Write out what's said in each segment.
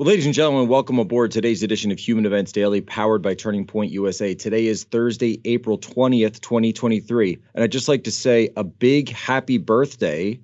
Well, ladies and gentlemen, welcome aboard today's edition of Human Events Daily, powered by Turning Point USA. Today is Thursday, April 20th, 2023. And I'd just like to say a big happy birthday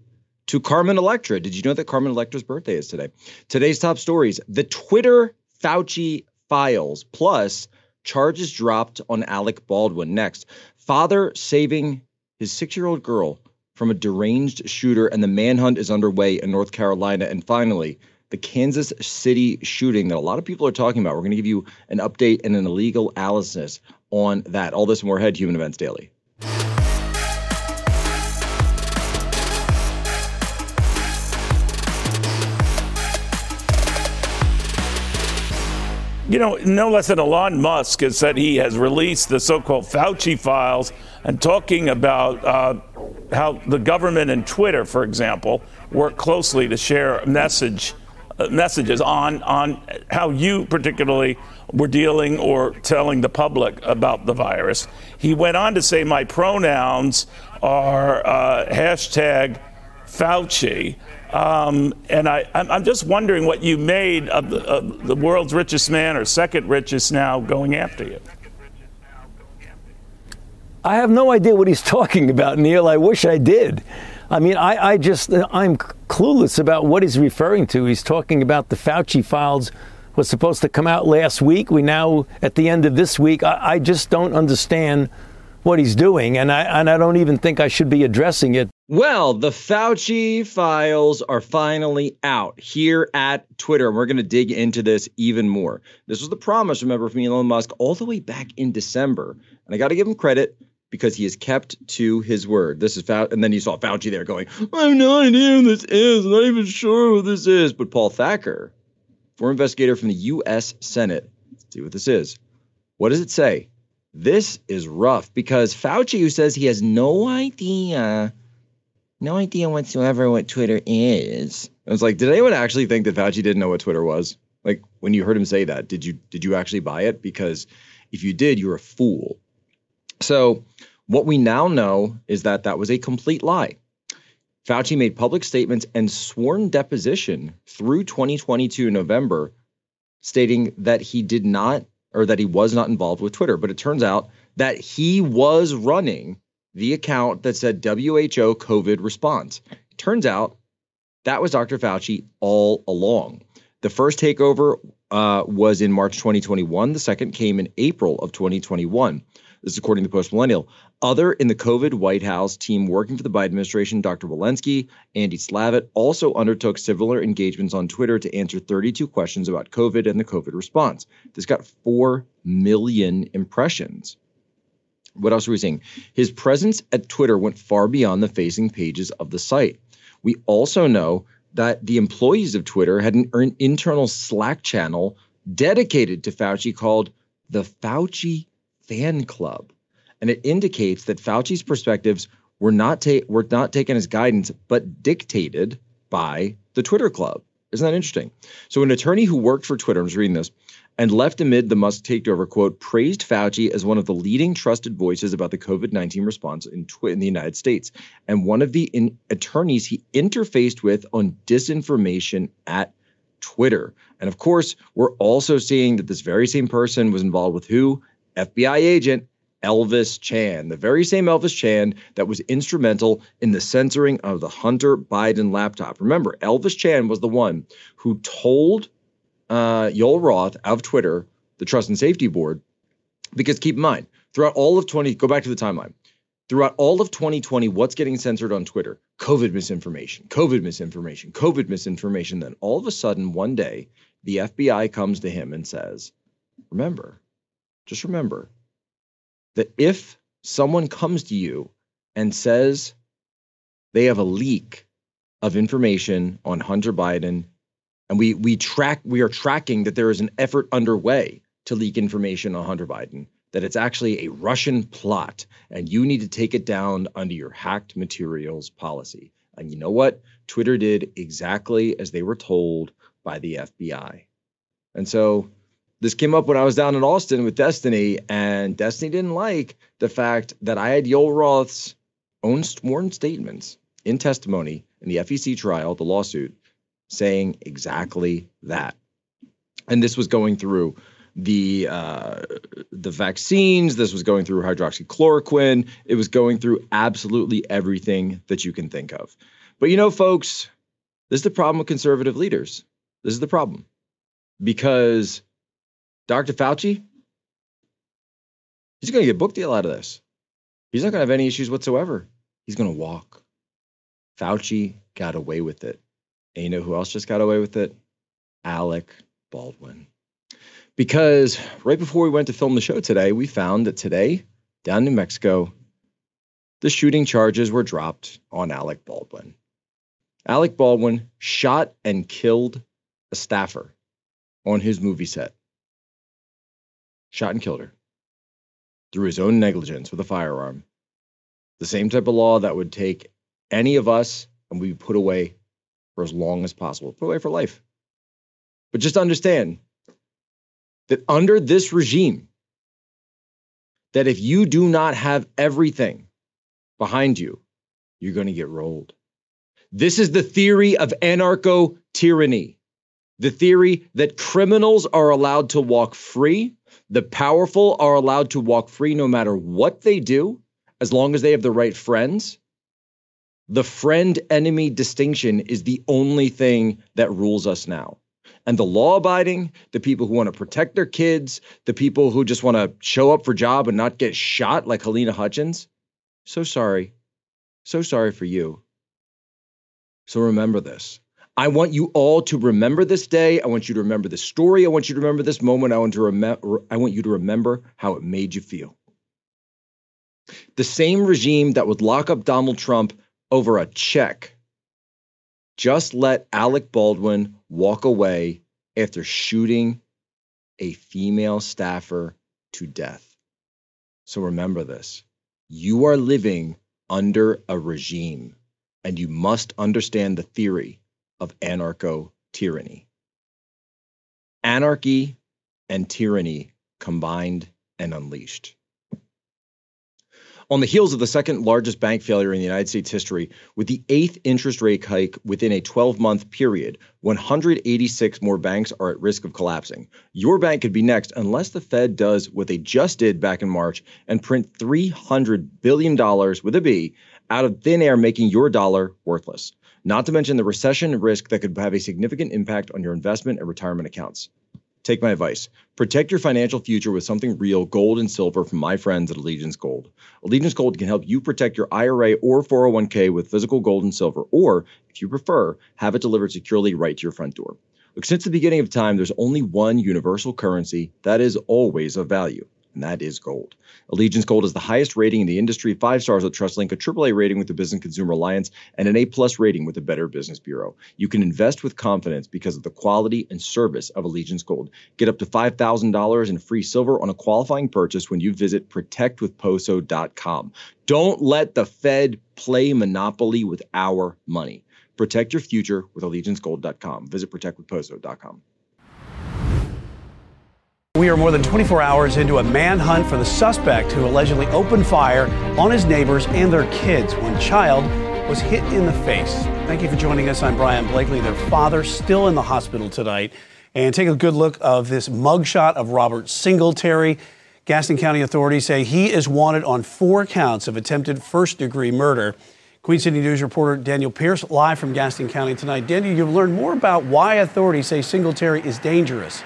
to Carmen Electra. Did you know that Carmen Electra's birthday is today? Today's top stories the Twitter Fauci files, plus charges dropped on Alec Baldwin. Next, father saving his six year old girl from a deranged shooter, and the manhunt is underway in North Carolina. And finally, the Kansas City shooting that a lot of people are talking about. We're going to give you an update and an illegal analysis on that. All this and more ahead, Human Events Daily. You know, no less than Elon Musk has said he has released the so called Fauci files and talking about uh, how the government and Twitter, for example, work closely to share a message messages on on how you particularly were dealing or telling the public about the virus. He went on to say, "My pronouns are uh, hashtag Fauci." Um, and I, I'm just wondering what you made of the, of the world's richest man or second richest now going after you. I have no idea what he's talking about, Neil. I wish I did. I mean, I, I just, I'm clueless about what he's referring to. He's talking about the Fauci files was supposed to come out last week. We now, at the end of this week, I, I just don't understand what he's doing, and I, and I don't even think I should be addressing it. Well, the Fauci files are finally out here at Twitter, and we're going to dig into this even more. This was the promise, remember, from Elon Musk all the way back in December. And I got to give him credit because he has kept to his word. This is Fauci, and then you saw Fauci there going, "I have no idea who this is. I'm not even sure who this is." But Paul Thacker, former investigator from the U.S. Senate, see what this is. What does it say? This is rough because Fauci, who says he has no idea, no idea whatsoever what Twitter is. I was like, did anyone actually think that Fauci didn't know what Twitter was? Like when you heard him say that, did you did you actually buy it? Because if you did, you're a fool. So, what we now know is that that was a complete lie. Fauci made public statements and sworn deposition through 2022 November stating that he did not or that he was not involved with Twitter. But it turns out that he was running the account that said WHO COVID response. It turns out that was Dr. Fauci all along. The first takeover uh, was in March 2021. The second came in April of 2021. This is according to Post Millennial. Other in the COVID White House team working for the Biden administration, Dr. Walensky, Andy Slavitt, also undertook similar engagements on Twitter to answer 32 questions about COVID and the COVID response. This got 4 million impressions. What else are we seeing? His presence at Twitter went far beyond the facing pages of the site. We also know that the employees of Twitter had an internal Slack channel dedicated to Fauci called the Fauci fan club. And it indicates that Fauci's perspectives were not, ta- were not taken as guidance, but dictated by the Twitter club. Isn't that interesting? So, an attorney who worked for Twitter, I was reading this, and left amid the Musk takeover, quote, praised Fauci as one of the leading trusted voices about the COVID 19 response in, in the United States, and one of the in- attorneys he interfaced with on disinformation at Twitter. And of course, we're also seeing that this very same person was involved with who? FBI agent Elvis Chan, the very same Elvis Chan that was instrumental in the censoring of the Hunter Biden laptop. Remember, Elvis Chan was the one who told uh, Yoel Roth of Twitter, the Trust and Safety Board, because keep in mind, throughout all of 20, go back to the timeline. Throughout all of 2020, what's getting censored on Twitter? COVID misinformation, COVID misinformation, COVID misinformation. Then all of a sudden, one day, the FBI comes to him and says, Remember, just remember that if someone comes to you and says they have a leak of information on Hunter Biden, and we we track we are tracking that there is an effort underway to leak information on Hunter Biden, that it's actually a Russian plot, and you need to take it down under your hacked materials policy. And you know what? Twitter did exactly as they were told by the FBI. And so this came up when I was down in Austin with Destiny, and Destiny didn't like the fact that I had Yoel Roth's own sworn statements in testimony in the FEC trial, the lawsuit, saying exactly that. And this was going through the uh, the vaccines. This was going through hydroxychloroquine. It was going through absolutely everything that you can think of. But you know, folks, this is the problem with conservative leaders. This is the problem because Dr. Fauci, he's going to get a book deal out of this. He's not going to have any issues whatsoever. He's going to walk. Fauci got away with it. And you know who else just got away with it? Alec Baldwin. Because right before we went to film the show today, we found that today, down in New Mexico, the shooting charges were dropped on Alec Baldwin. Alec Baldwin shot and killed a staffer on his movie set. Shot and killed her through his own negligence with a firearm. The same type of law that would take any of us and we put away for as long as possible, put away for life. But just understand that under this regime, that if you do not have everything behind you, you're going to get rolled. This is the theory of anarcho tyranny. The theory that criminals are allowed to walk free, the powerful are allowed to walk free no matter what they do, as long as they have the right friends. The friend enemy distinction is the only thing that rules us now. And the law abiding, the people who want to protect their kids, the people who just want to show up for job and not get shot like Halyna Hutchins, so sorry. So sorry for you. So remember this. I want you all to remember this day. I want you to remember this story. I want you to remember this moment. I want to remember I want you to remember how it made you feel. The same regime that would lock up Donald Trump over a check just let Alec Baldwin walk away after shooting a female staffer to death. So remember this you are living under a regime, and you must understand the theory of anarcho tyranny. Anarchy and tyranny combined and unleashed. On the heels of the second largest bank failure in the United States history, with the eighth interest rate hike within a 12 month period, 186 more banks are at risk of collapsing. Your bank could be next unless the Fed does what they just did back in March and print $300 billion with a B out of thin air, making your dollar worthless. Not to mention the recession risk that could have a significant impact on your investment and retirement accounts. Take my advice. Protect your financial future with something real, gold and silver from my friends at Allegiance Gold. Allegiance Gold can help you protect your IRA or 401k with physical gold and silver, or if you prefer, have it delivered securely right to your front door. Look, since the beginning of time, there's only one universal currency that is always of value and that is gold. Allegiance Gold is the highest rating in the industry, five stars with TrustLink, a AAA rating with the Business Consumer Alliance, and an A plus rating with the Better Business Bureau. You can invest with confidence because of the quality and service of Allegiance Gold. Get up to $5,000 in free silver on a qualifying purchase when you visit protectwithposo.com. Don't let the Fed play monopoly with our money. Protect your future with allegiancegold.com. Visit protectwithposo.com. We are more than 24 hours into a manhunt for the suspect who allegedly opened fire on his neighbors and their kids. One child was hit in the face. Thank you for joining us. I'm Brian Blakely. Their father still in the hospital tonight. And take a good look of this mugshot of Robert Singletary. Gaston County authorities say he is wanted on four counts of attempted first degree murder. Queen City News reporter Daniel Pierce live from Gaston County tonight. Daniel, you've learned more about why authorities say Singletary is dangerous.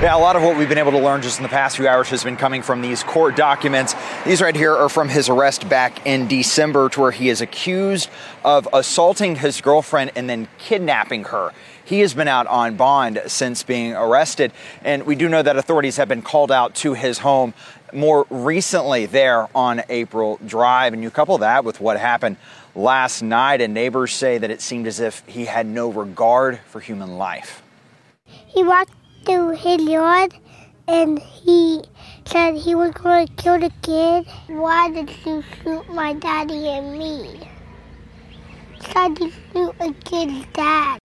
Yeah, a lot of what we've been able to learn just in the past few hours has been coming from these court documents. These right here are from his arrest back in December, to where he is accused of assaulting his girlfriend and then kidnapping her. He has been out on bond since being arrested, and we do know that authorities have been called out to his home more recently there on April Drive. And you couple that with what happened last night, and neighbors say that it seemed as if he had no regard for human life. He walked to his yard and he said he was going to kill the kid. Why did you shoot my daddy and me? Tried to shoot a kid's dad.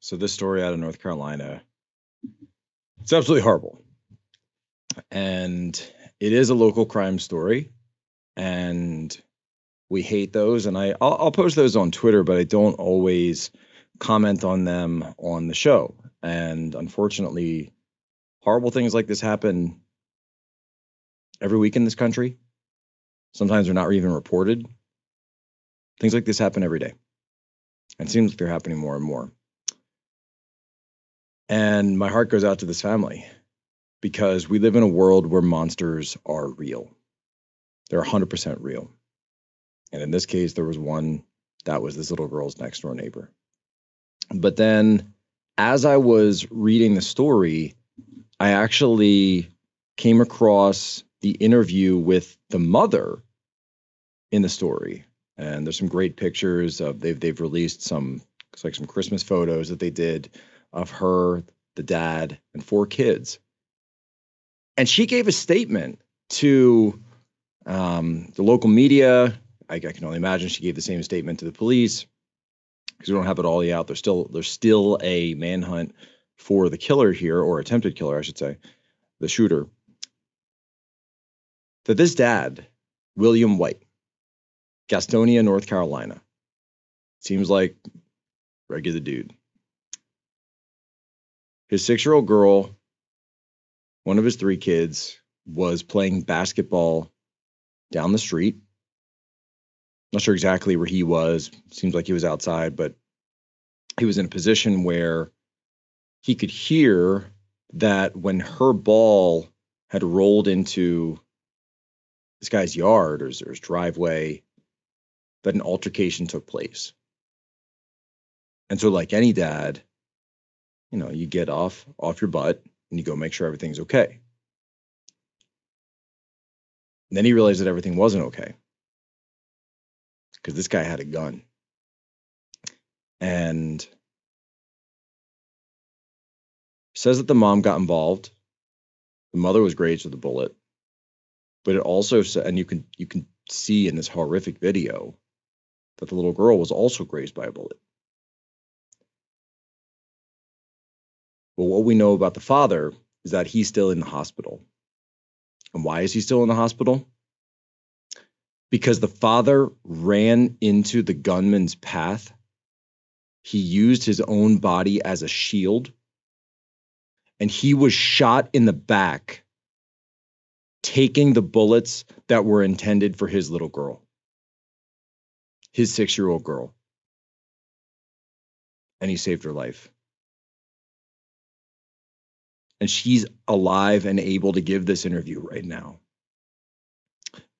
So this story out of North Carolina, it's absolutely horrible. And it is a local crime story. And we hate those. And I, I'll, I'll post those on Twitter, but I don't always comment on them on the show. And unfortunately, horrible things like this happen every week in this country. Sometimes they're not even reported. Things like this happen every day. And it seems like they're happening more and more. And my heart goes out to this family because we live in a world where monsters are real. They're 100% real. And in this case, there was one that was this little girl's next door neighbor. But then, as I was reading the story, I actually came across the interview with the mother in the story. And there's some great pictures of they've they've released some it's like some Christmas photos that they did of her, the dad, and four kids. And she gave a statement to um, the local media. I, I, can only imagine she gave the same statement to the police because we don't have it all yet out. There's still there's still a manhunt for the killer here, or attempted killer, I should say, the shooter. That this dad, William White, Gastonia, North Carolina, seems like regular dude. His six year old girl, one of his three kids, was playing basketball down the street. Not sure exactly where he was. Seems like he was outside, but he was in a position where he could hear that when her ball had rolled into this guy's yard or his, or his driveway, that an altercation took place. And so, like any dad, you know, you get off off your butt and you go make sure everything's okay. And then he realized that everything wasn't okay because this guy had a gun. And says that the mom got involved. The mother was grazed with a bullet. But it also said, and you can you can see in this horrific video that the little girl was also grazed by a bullet. But what we know about the father is that he's still in the hospital. And why is he still in the hospital? Because the father ran into the gunman's path. He used his own body as a shield. And he was shot in the back, taking the bullets that were intended for his little girl, his six year old girl. And he saved her life and she's alive and able to give this interview right now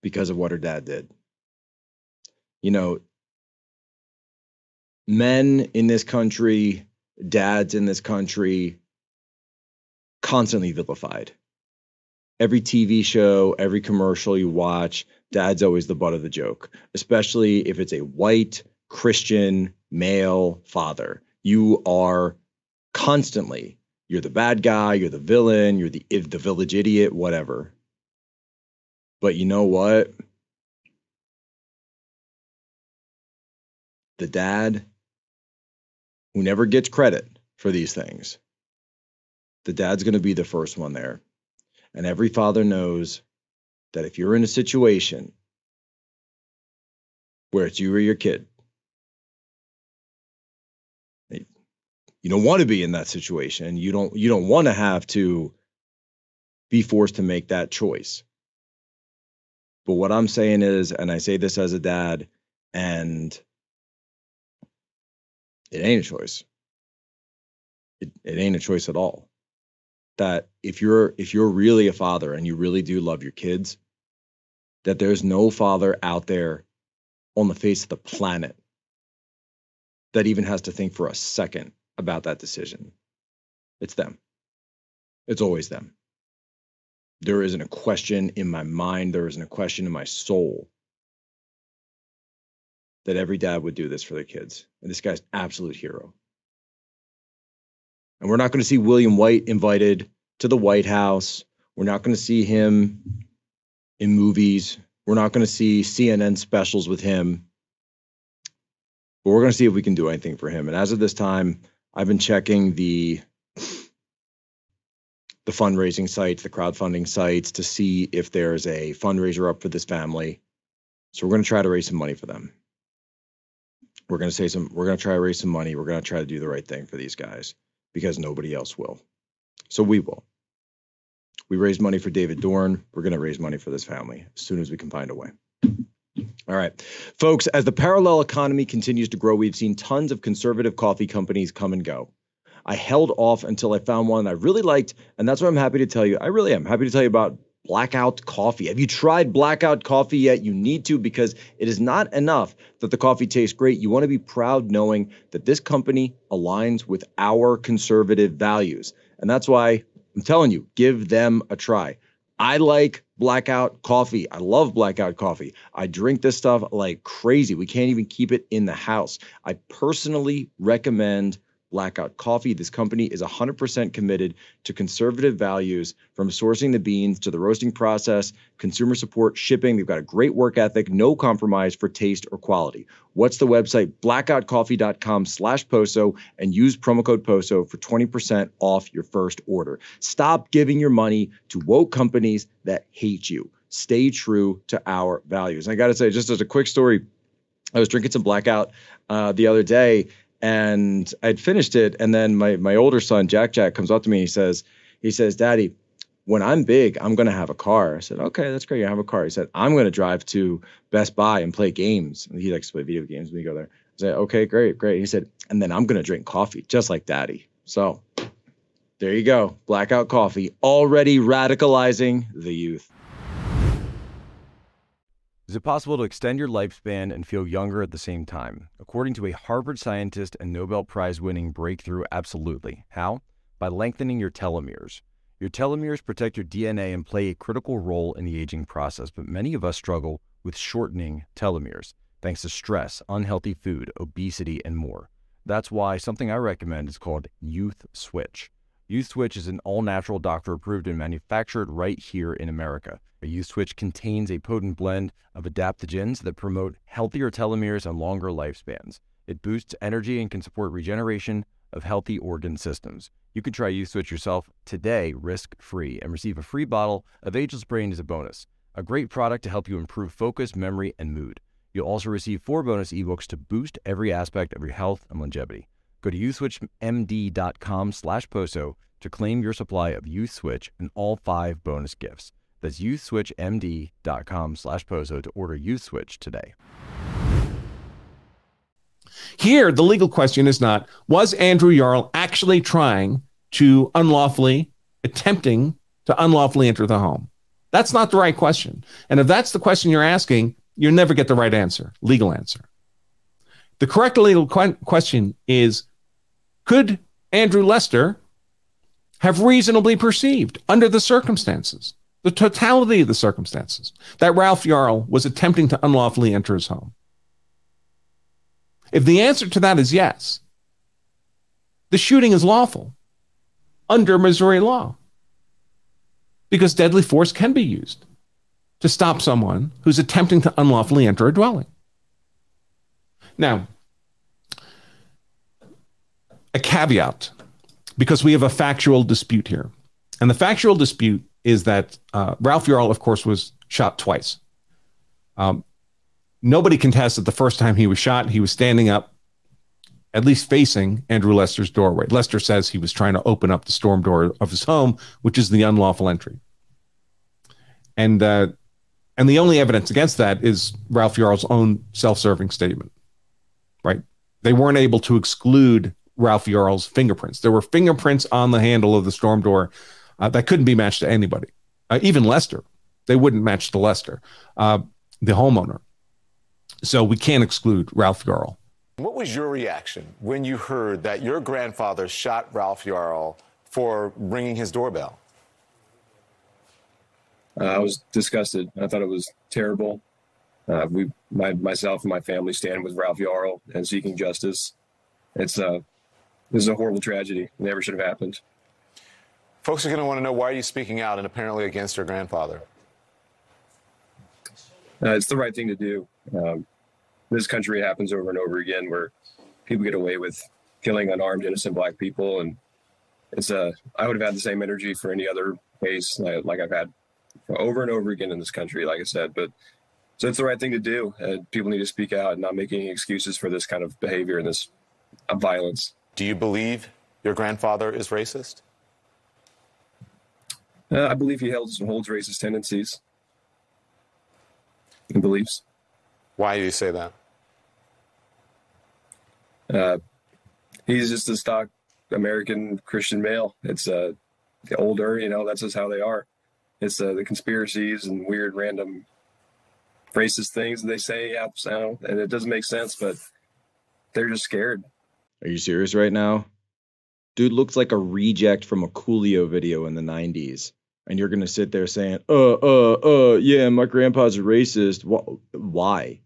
because of what her dad did. You know, men in this country, dads in this country, constantly vilified. Every TV show, every commercial you watch, dad's always the butt of the joke, especially if it's a white Christian male father. You are constantly you're the bad guy, you're the villain, you're the the village idiot, whatever. But you know what? The dad who never gets credit for these things. The dad's going to be the first one there. And every father knows that if you're in a situation where it's you or your kid, you don't want to be in that situation. You don't you don't want to have to be forced to make that choice. But what I'm saying is, and I say this as a dad, and it ain't a choice. It, it ain't a choice at all. That if you're if you're really a father and you really do love your kids, that there's no father out there on the face of the planet that even has to think for a second about that decision. It's them. It's always them. There isn't a question in my mind, there isn't a question in my soul that every dad would do this for their kids. And this guy's absolute hero. And we're not going to see William White invited to the White House. We're not going to see him in movies. We're not going to see CNN specials with him. But we're going to see if we can do anything for him. And as of this time, I've been checking the the fundraising sites, the crowdfunding sites to see if there's a fundraiser up for this family. So we're going to try to raise some money for them. We're going to say some we're going to try to raise some money. We're going to try to do the right thing for these guys because nobody else will. So we will. We raised money for David Dorn. We're going to raise money for this family as soon as we can find a way. All right. Folks, as the parallel economy continues to grow, we've seen tons of conservative coffee companies come and go. I held off until I found one I really liked, and that's what I'm happy to tell you. I really am happy to tell you about Blackout Coffee. Have you tried Blackout Coffee yet? You need to because it is not enough that the coffee tastes great. You want to be proud knowing that this company aligns with our conservative values. And that's why I'm telling you, give them a try. I like blackout coffee. I love blackout coffee. I drink this stuff like crazy. We can't even keep it in the house. I personally recommend Blackout Coffee. This company is 100% committed to conservative values from sourcing the beans to the roasting process, consumer support, shipping. They've got a great work ethic, no compromise for taste or quality. What's the website? blackoutcoffee.com slash POSO and use promo code POSO for 20% off your first order. Stop giving your money to woke companies that hate you. Stay true to our values. And I got to say, just as a quick story, I was drinking some blackout uh, the other day and I'd finished it, and then my my older son Jack Jack comes up to me. And he says, he says, Daddy, when I'm big, I'm gonna have a car. I said, Okay, that's great. You have a car. He said, I'm gonna drive to Best Buy and play games. And he likes to play video games when we go there. I said, Okay, great, great. He said, and then I'm gonna drink coffee just like Daddy. So there you go, blackout coffee already radicalizing the youth. Is it possible to extend your lifespan and feel younger at the same time? According to a Harvard scientist and Nobel Prize winning breakthrough, absolutely. How? By lengthening your telomeres. Your telomeres protect your DNA and play a critical role in the aging process, but many of us struggle with shortening telomeres thanks to stress, unhealthy food, obesity, and more. That's why something I recommend is called Youth Switch. Youth Switch is an all natural doctor approved and manufactured right here in America. A youth switch contains a potent blend of adaptogens that promote healthier telomeres and longer lifespans. It boosts energy and can support regeneration of healthy organ systems. You can try Youth Switch yourself today, risk free, and receive a free bottle of Ageless Brain as a bonus. A great product to help you improve focus, memory, and mood. You'll also receive four bonus ebooks to boost every aspect of your health and longevity. Go to youthswitchmd.com slash POSO to claim your supply of Youth Switch and all five bonus gifts. That's youthswitchmd.com slash poso to order Youth Switch today. Here, the legal question is not was Andrew Yarl actually trying to unlawfully, attempting to unlawfully enter the home? That's not the right question. And if that's the question you're asking, you'll never get the right answer, legal answer. The correct legal qu- question is could Andrew Lester have reasonably perceived under the circumstances the totality of the circumstances, that Ralph Yarl was attempting to unlawfully enter his home? If the answer to that is yes, the shooting is lawful under Missouri law because deadly force can be used to stop someone who's attempting to unlawfully enter a dwelling. Now, a caveat because we have a factual dispute here. And the factual dispute is that uh, Ralph Yarl, of course, was shot twice. Um, nobody contests that the first time he was shot, he was standing up, at least facing Andrew Lester's doorway. Lester says he was trying to open up the storm door of his home, which is the unlawful entry. And uh, and the only evidence against that is Ralph Yarl's own self-serving statement. Right? They weren't able to exclude Ralph Yarl's fingerprints. There were fingerprints on the handle of the storm door uh, that couldn't be matched to anybody, uh, even Lester. They wouldn't match to Lester, uh, the homeowner. So we can't exclude Ralph Yarl. What was your reaction when you heard that your grandfather shot Ralph Yarl for ringing his doorbell? Uh, I was disgusted. I thought it was terrible. Uh, we, my, myself and my family stand with Ralph Yarl and seeking justice. It's uh, this is a horrible tragedy. It never should have happened. Folks are going to want to know why are you speaking out and apparently against your grandfather? Uh, it's the right thing to do. Um, this country happens over and over again where people get away with killing unarmed, innocent black people, and it's uh, I would have had the same energy for any other case like, like I've had over and over again in this country, like I said. But so it's the right thing to do. Uh, people need to speak out and not make any excuses for this kind of behavior and this uh, violence. Do you believe your grandfather is racist? Uh, I believe he holds, holds racist tendencies and beliefs. Why do you say that? Uh, he's just a stock American Christian male. It's uh, older, you know, that's just how they are. It's uh, the conspiracies and weird random racist things they say out sound, and it doesn't make sense, but they're just scared. Are you serious right now? Dude looks like a reject from a Coolio video in the 90s. And you're gonna sit there saying, uh, uh, uh, yeah, my grandpa's a racist. Why?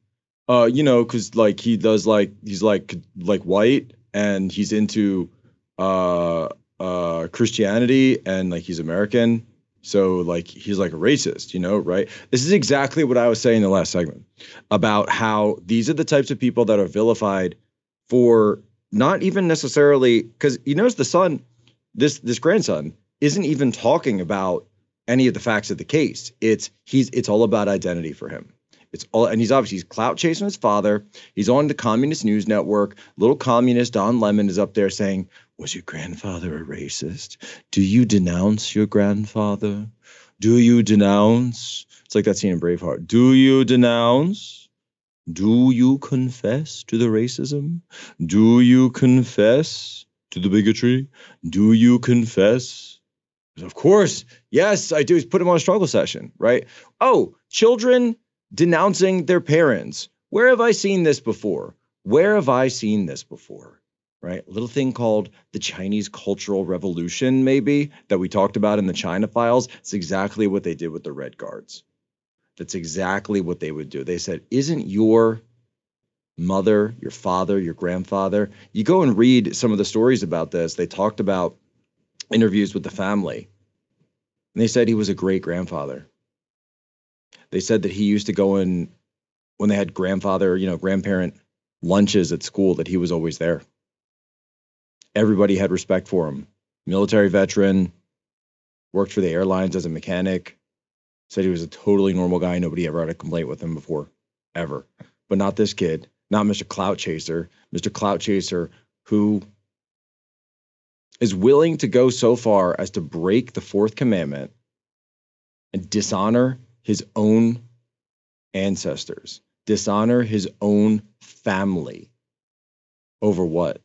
Uh, you know, cause like he does like he's like like white and he's into uh uh Christianity and like he's American. So like he's like a racist, you know, right? This is exactly what I was saying in the last segment about how these are the types of people that are vilified for not even necessarily because you notice the son, this this grandson isn't even talking about any of the facts of the case. It's he's it's all about identity for him. It's all and he's obviously he's clout chasing his father. He's on the communist news network. Little communist Don Lemon is up there saying, Was your grandfather a racist? Do you denounce your grandfather? Do you denounce? It's like that scene in Braveheart. Do you denounce? Do you confess to the racism? Do you confess to the bigotry? Do you confess? Of course, yes, I do. Put him on a struggle session, right? Oh, children denouncing their parents. Where have I seen this before? Where have I seen this before? Right? A little thing called the Chinese Cultural Revolution, maybe, that we talked about in the China files. It's exactly what they did with the Red Guards. That's exactly what they would do. They said, Isn't your mother, your father, your grandfather? You go and read some of the stories about this. They talked about interviews with the family. And they said he was a great grandfather. They said that he used to go in when they had grandfather, you know, grandparent lunches at school, that he was always there. Everybody had respect for him. Military veteran, worked for the airlines as a mechanic, said he was a totally normal guy. Nobody ever had a complaint with him before, ever. But not this kid, not Mr. Clout Chaser, Mr. Clout Chaser, who is willing to go so far as to break the fourth commandment and dishonor his own ancestors, dishonor his own family over what?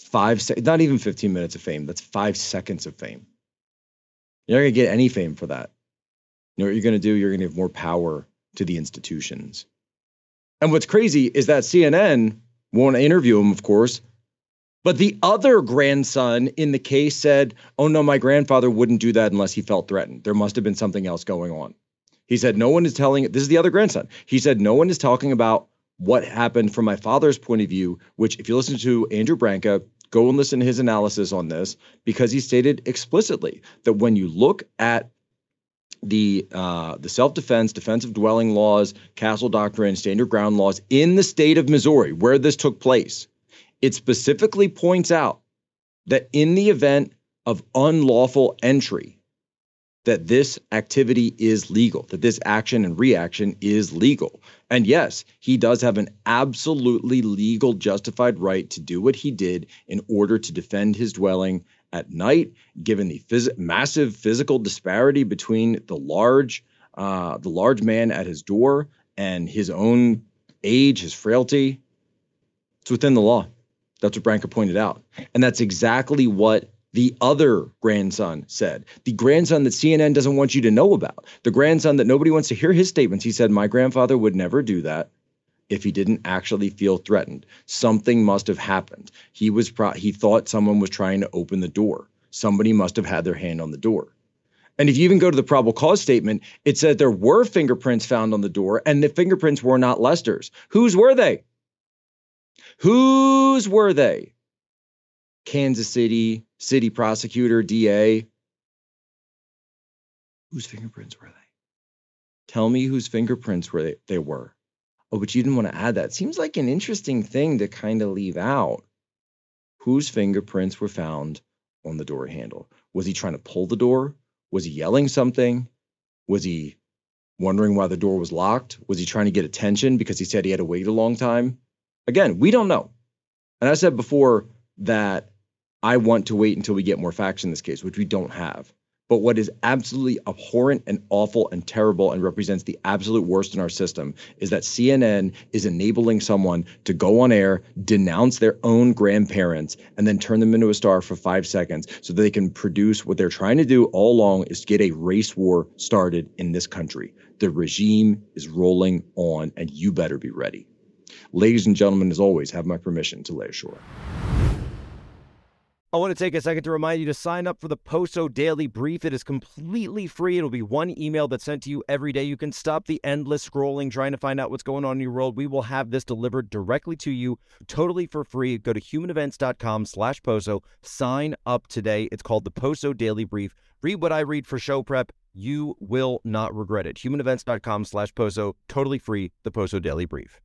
Five seconds, not even 15 minutes of fame. That's five seconds of fame. You're not going to get any fame for that. You know what you're going to do? You're going to give more power to the institutions. And what's crazy is that CNN won't interview him, of course, but the other grandson in the case said, Oh, no, my grandfather wouldn't do that unless he felt threatened. There must have been something else going on. He said, No one is telling, this is the other grandson. He said, No one is talking about what happened from my father's point of view, which, if you listen to Andrew Branca, go and listen to his analysis on this, because he stated explicitly that when you look at the uh, the self defense, defensive dwelling laws, castle doctrine, standard ground laws in the state of Missouri, where this took place, it specifically points out that in the event of unlawful entry, that this activity is legal, that this action and reaction is legal. And yes, he does have an absolutely legal, justified right to do what he did in order to defend his dwelling at night, given the phys- massive physical disparity between the large, uh, the large man at his door and his own age, his frailty. It's within the law. That's what Branca pointed out. And that's exactly what the other grandson said. The grandson that CNN doesn't want you to know about. The grandson that nobody wants to hear his statements. He said, My grandfather would never do that if he didn't actually feel threatened. Something must have happened. He was pro- he thought someone was trying to open the door. Somebody must have had their hand on the door. And if you even go to the probable cause statement, it said there were fingerprints found on the door and the fingerprints were not Lester's. Whose were they? Whose were they? Kansas City, city prosecutor, DA. Whose fingerprints were they? Tell me whose fingerprints were they, they were. Oh, but you didn't want to add that. Seems like an interesting thing to kind of leave out. Whose fingerprints were found on the door handle? Was he trying to pull the door? Was he yelling something? Was he wondering why the door was locked? Was he trying to get attention because he said he had to wait a long time? Again, we don't know. And I said before that I want to wait until we get more facts in this case, which we don't have. But what is absolutely abhorrent and awful and terrible and represents the absolute worst in our system is that CNN is enabling someone to go on air, denounce their own grandparents, and then turn them into a star for five seconds so that they can produce what they're trying to do all along is get a race war started in this country. The regime is rolling on, and you better be ready. Ladies and gentlemen, as always, have my permission to lay ashore. I want to take a second to remind you to sign up for the Poso Daily Brief. It is completely free. It'll be one email that's sent to you every day. You can stop the endless scrolling trying to find out what's going on in your world. We will have this delivered directly to you totally for free. Go to humanevents.com slash Poso. Sign up today. It's called the Poso Daily Brief. Read what I read for show prep. You will not regret it. Humanevents.com slash Poso. Totally free. The Poso Daily Brief.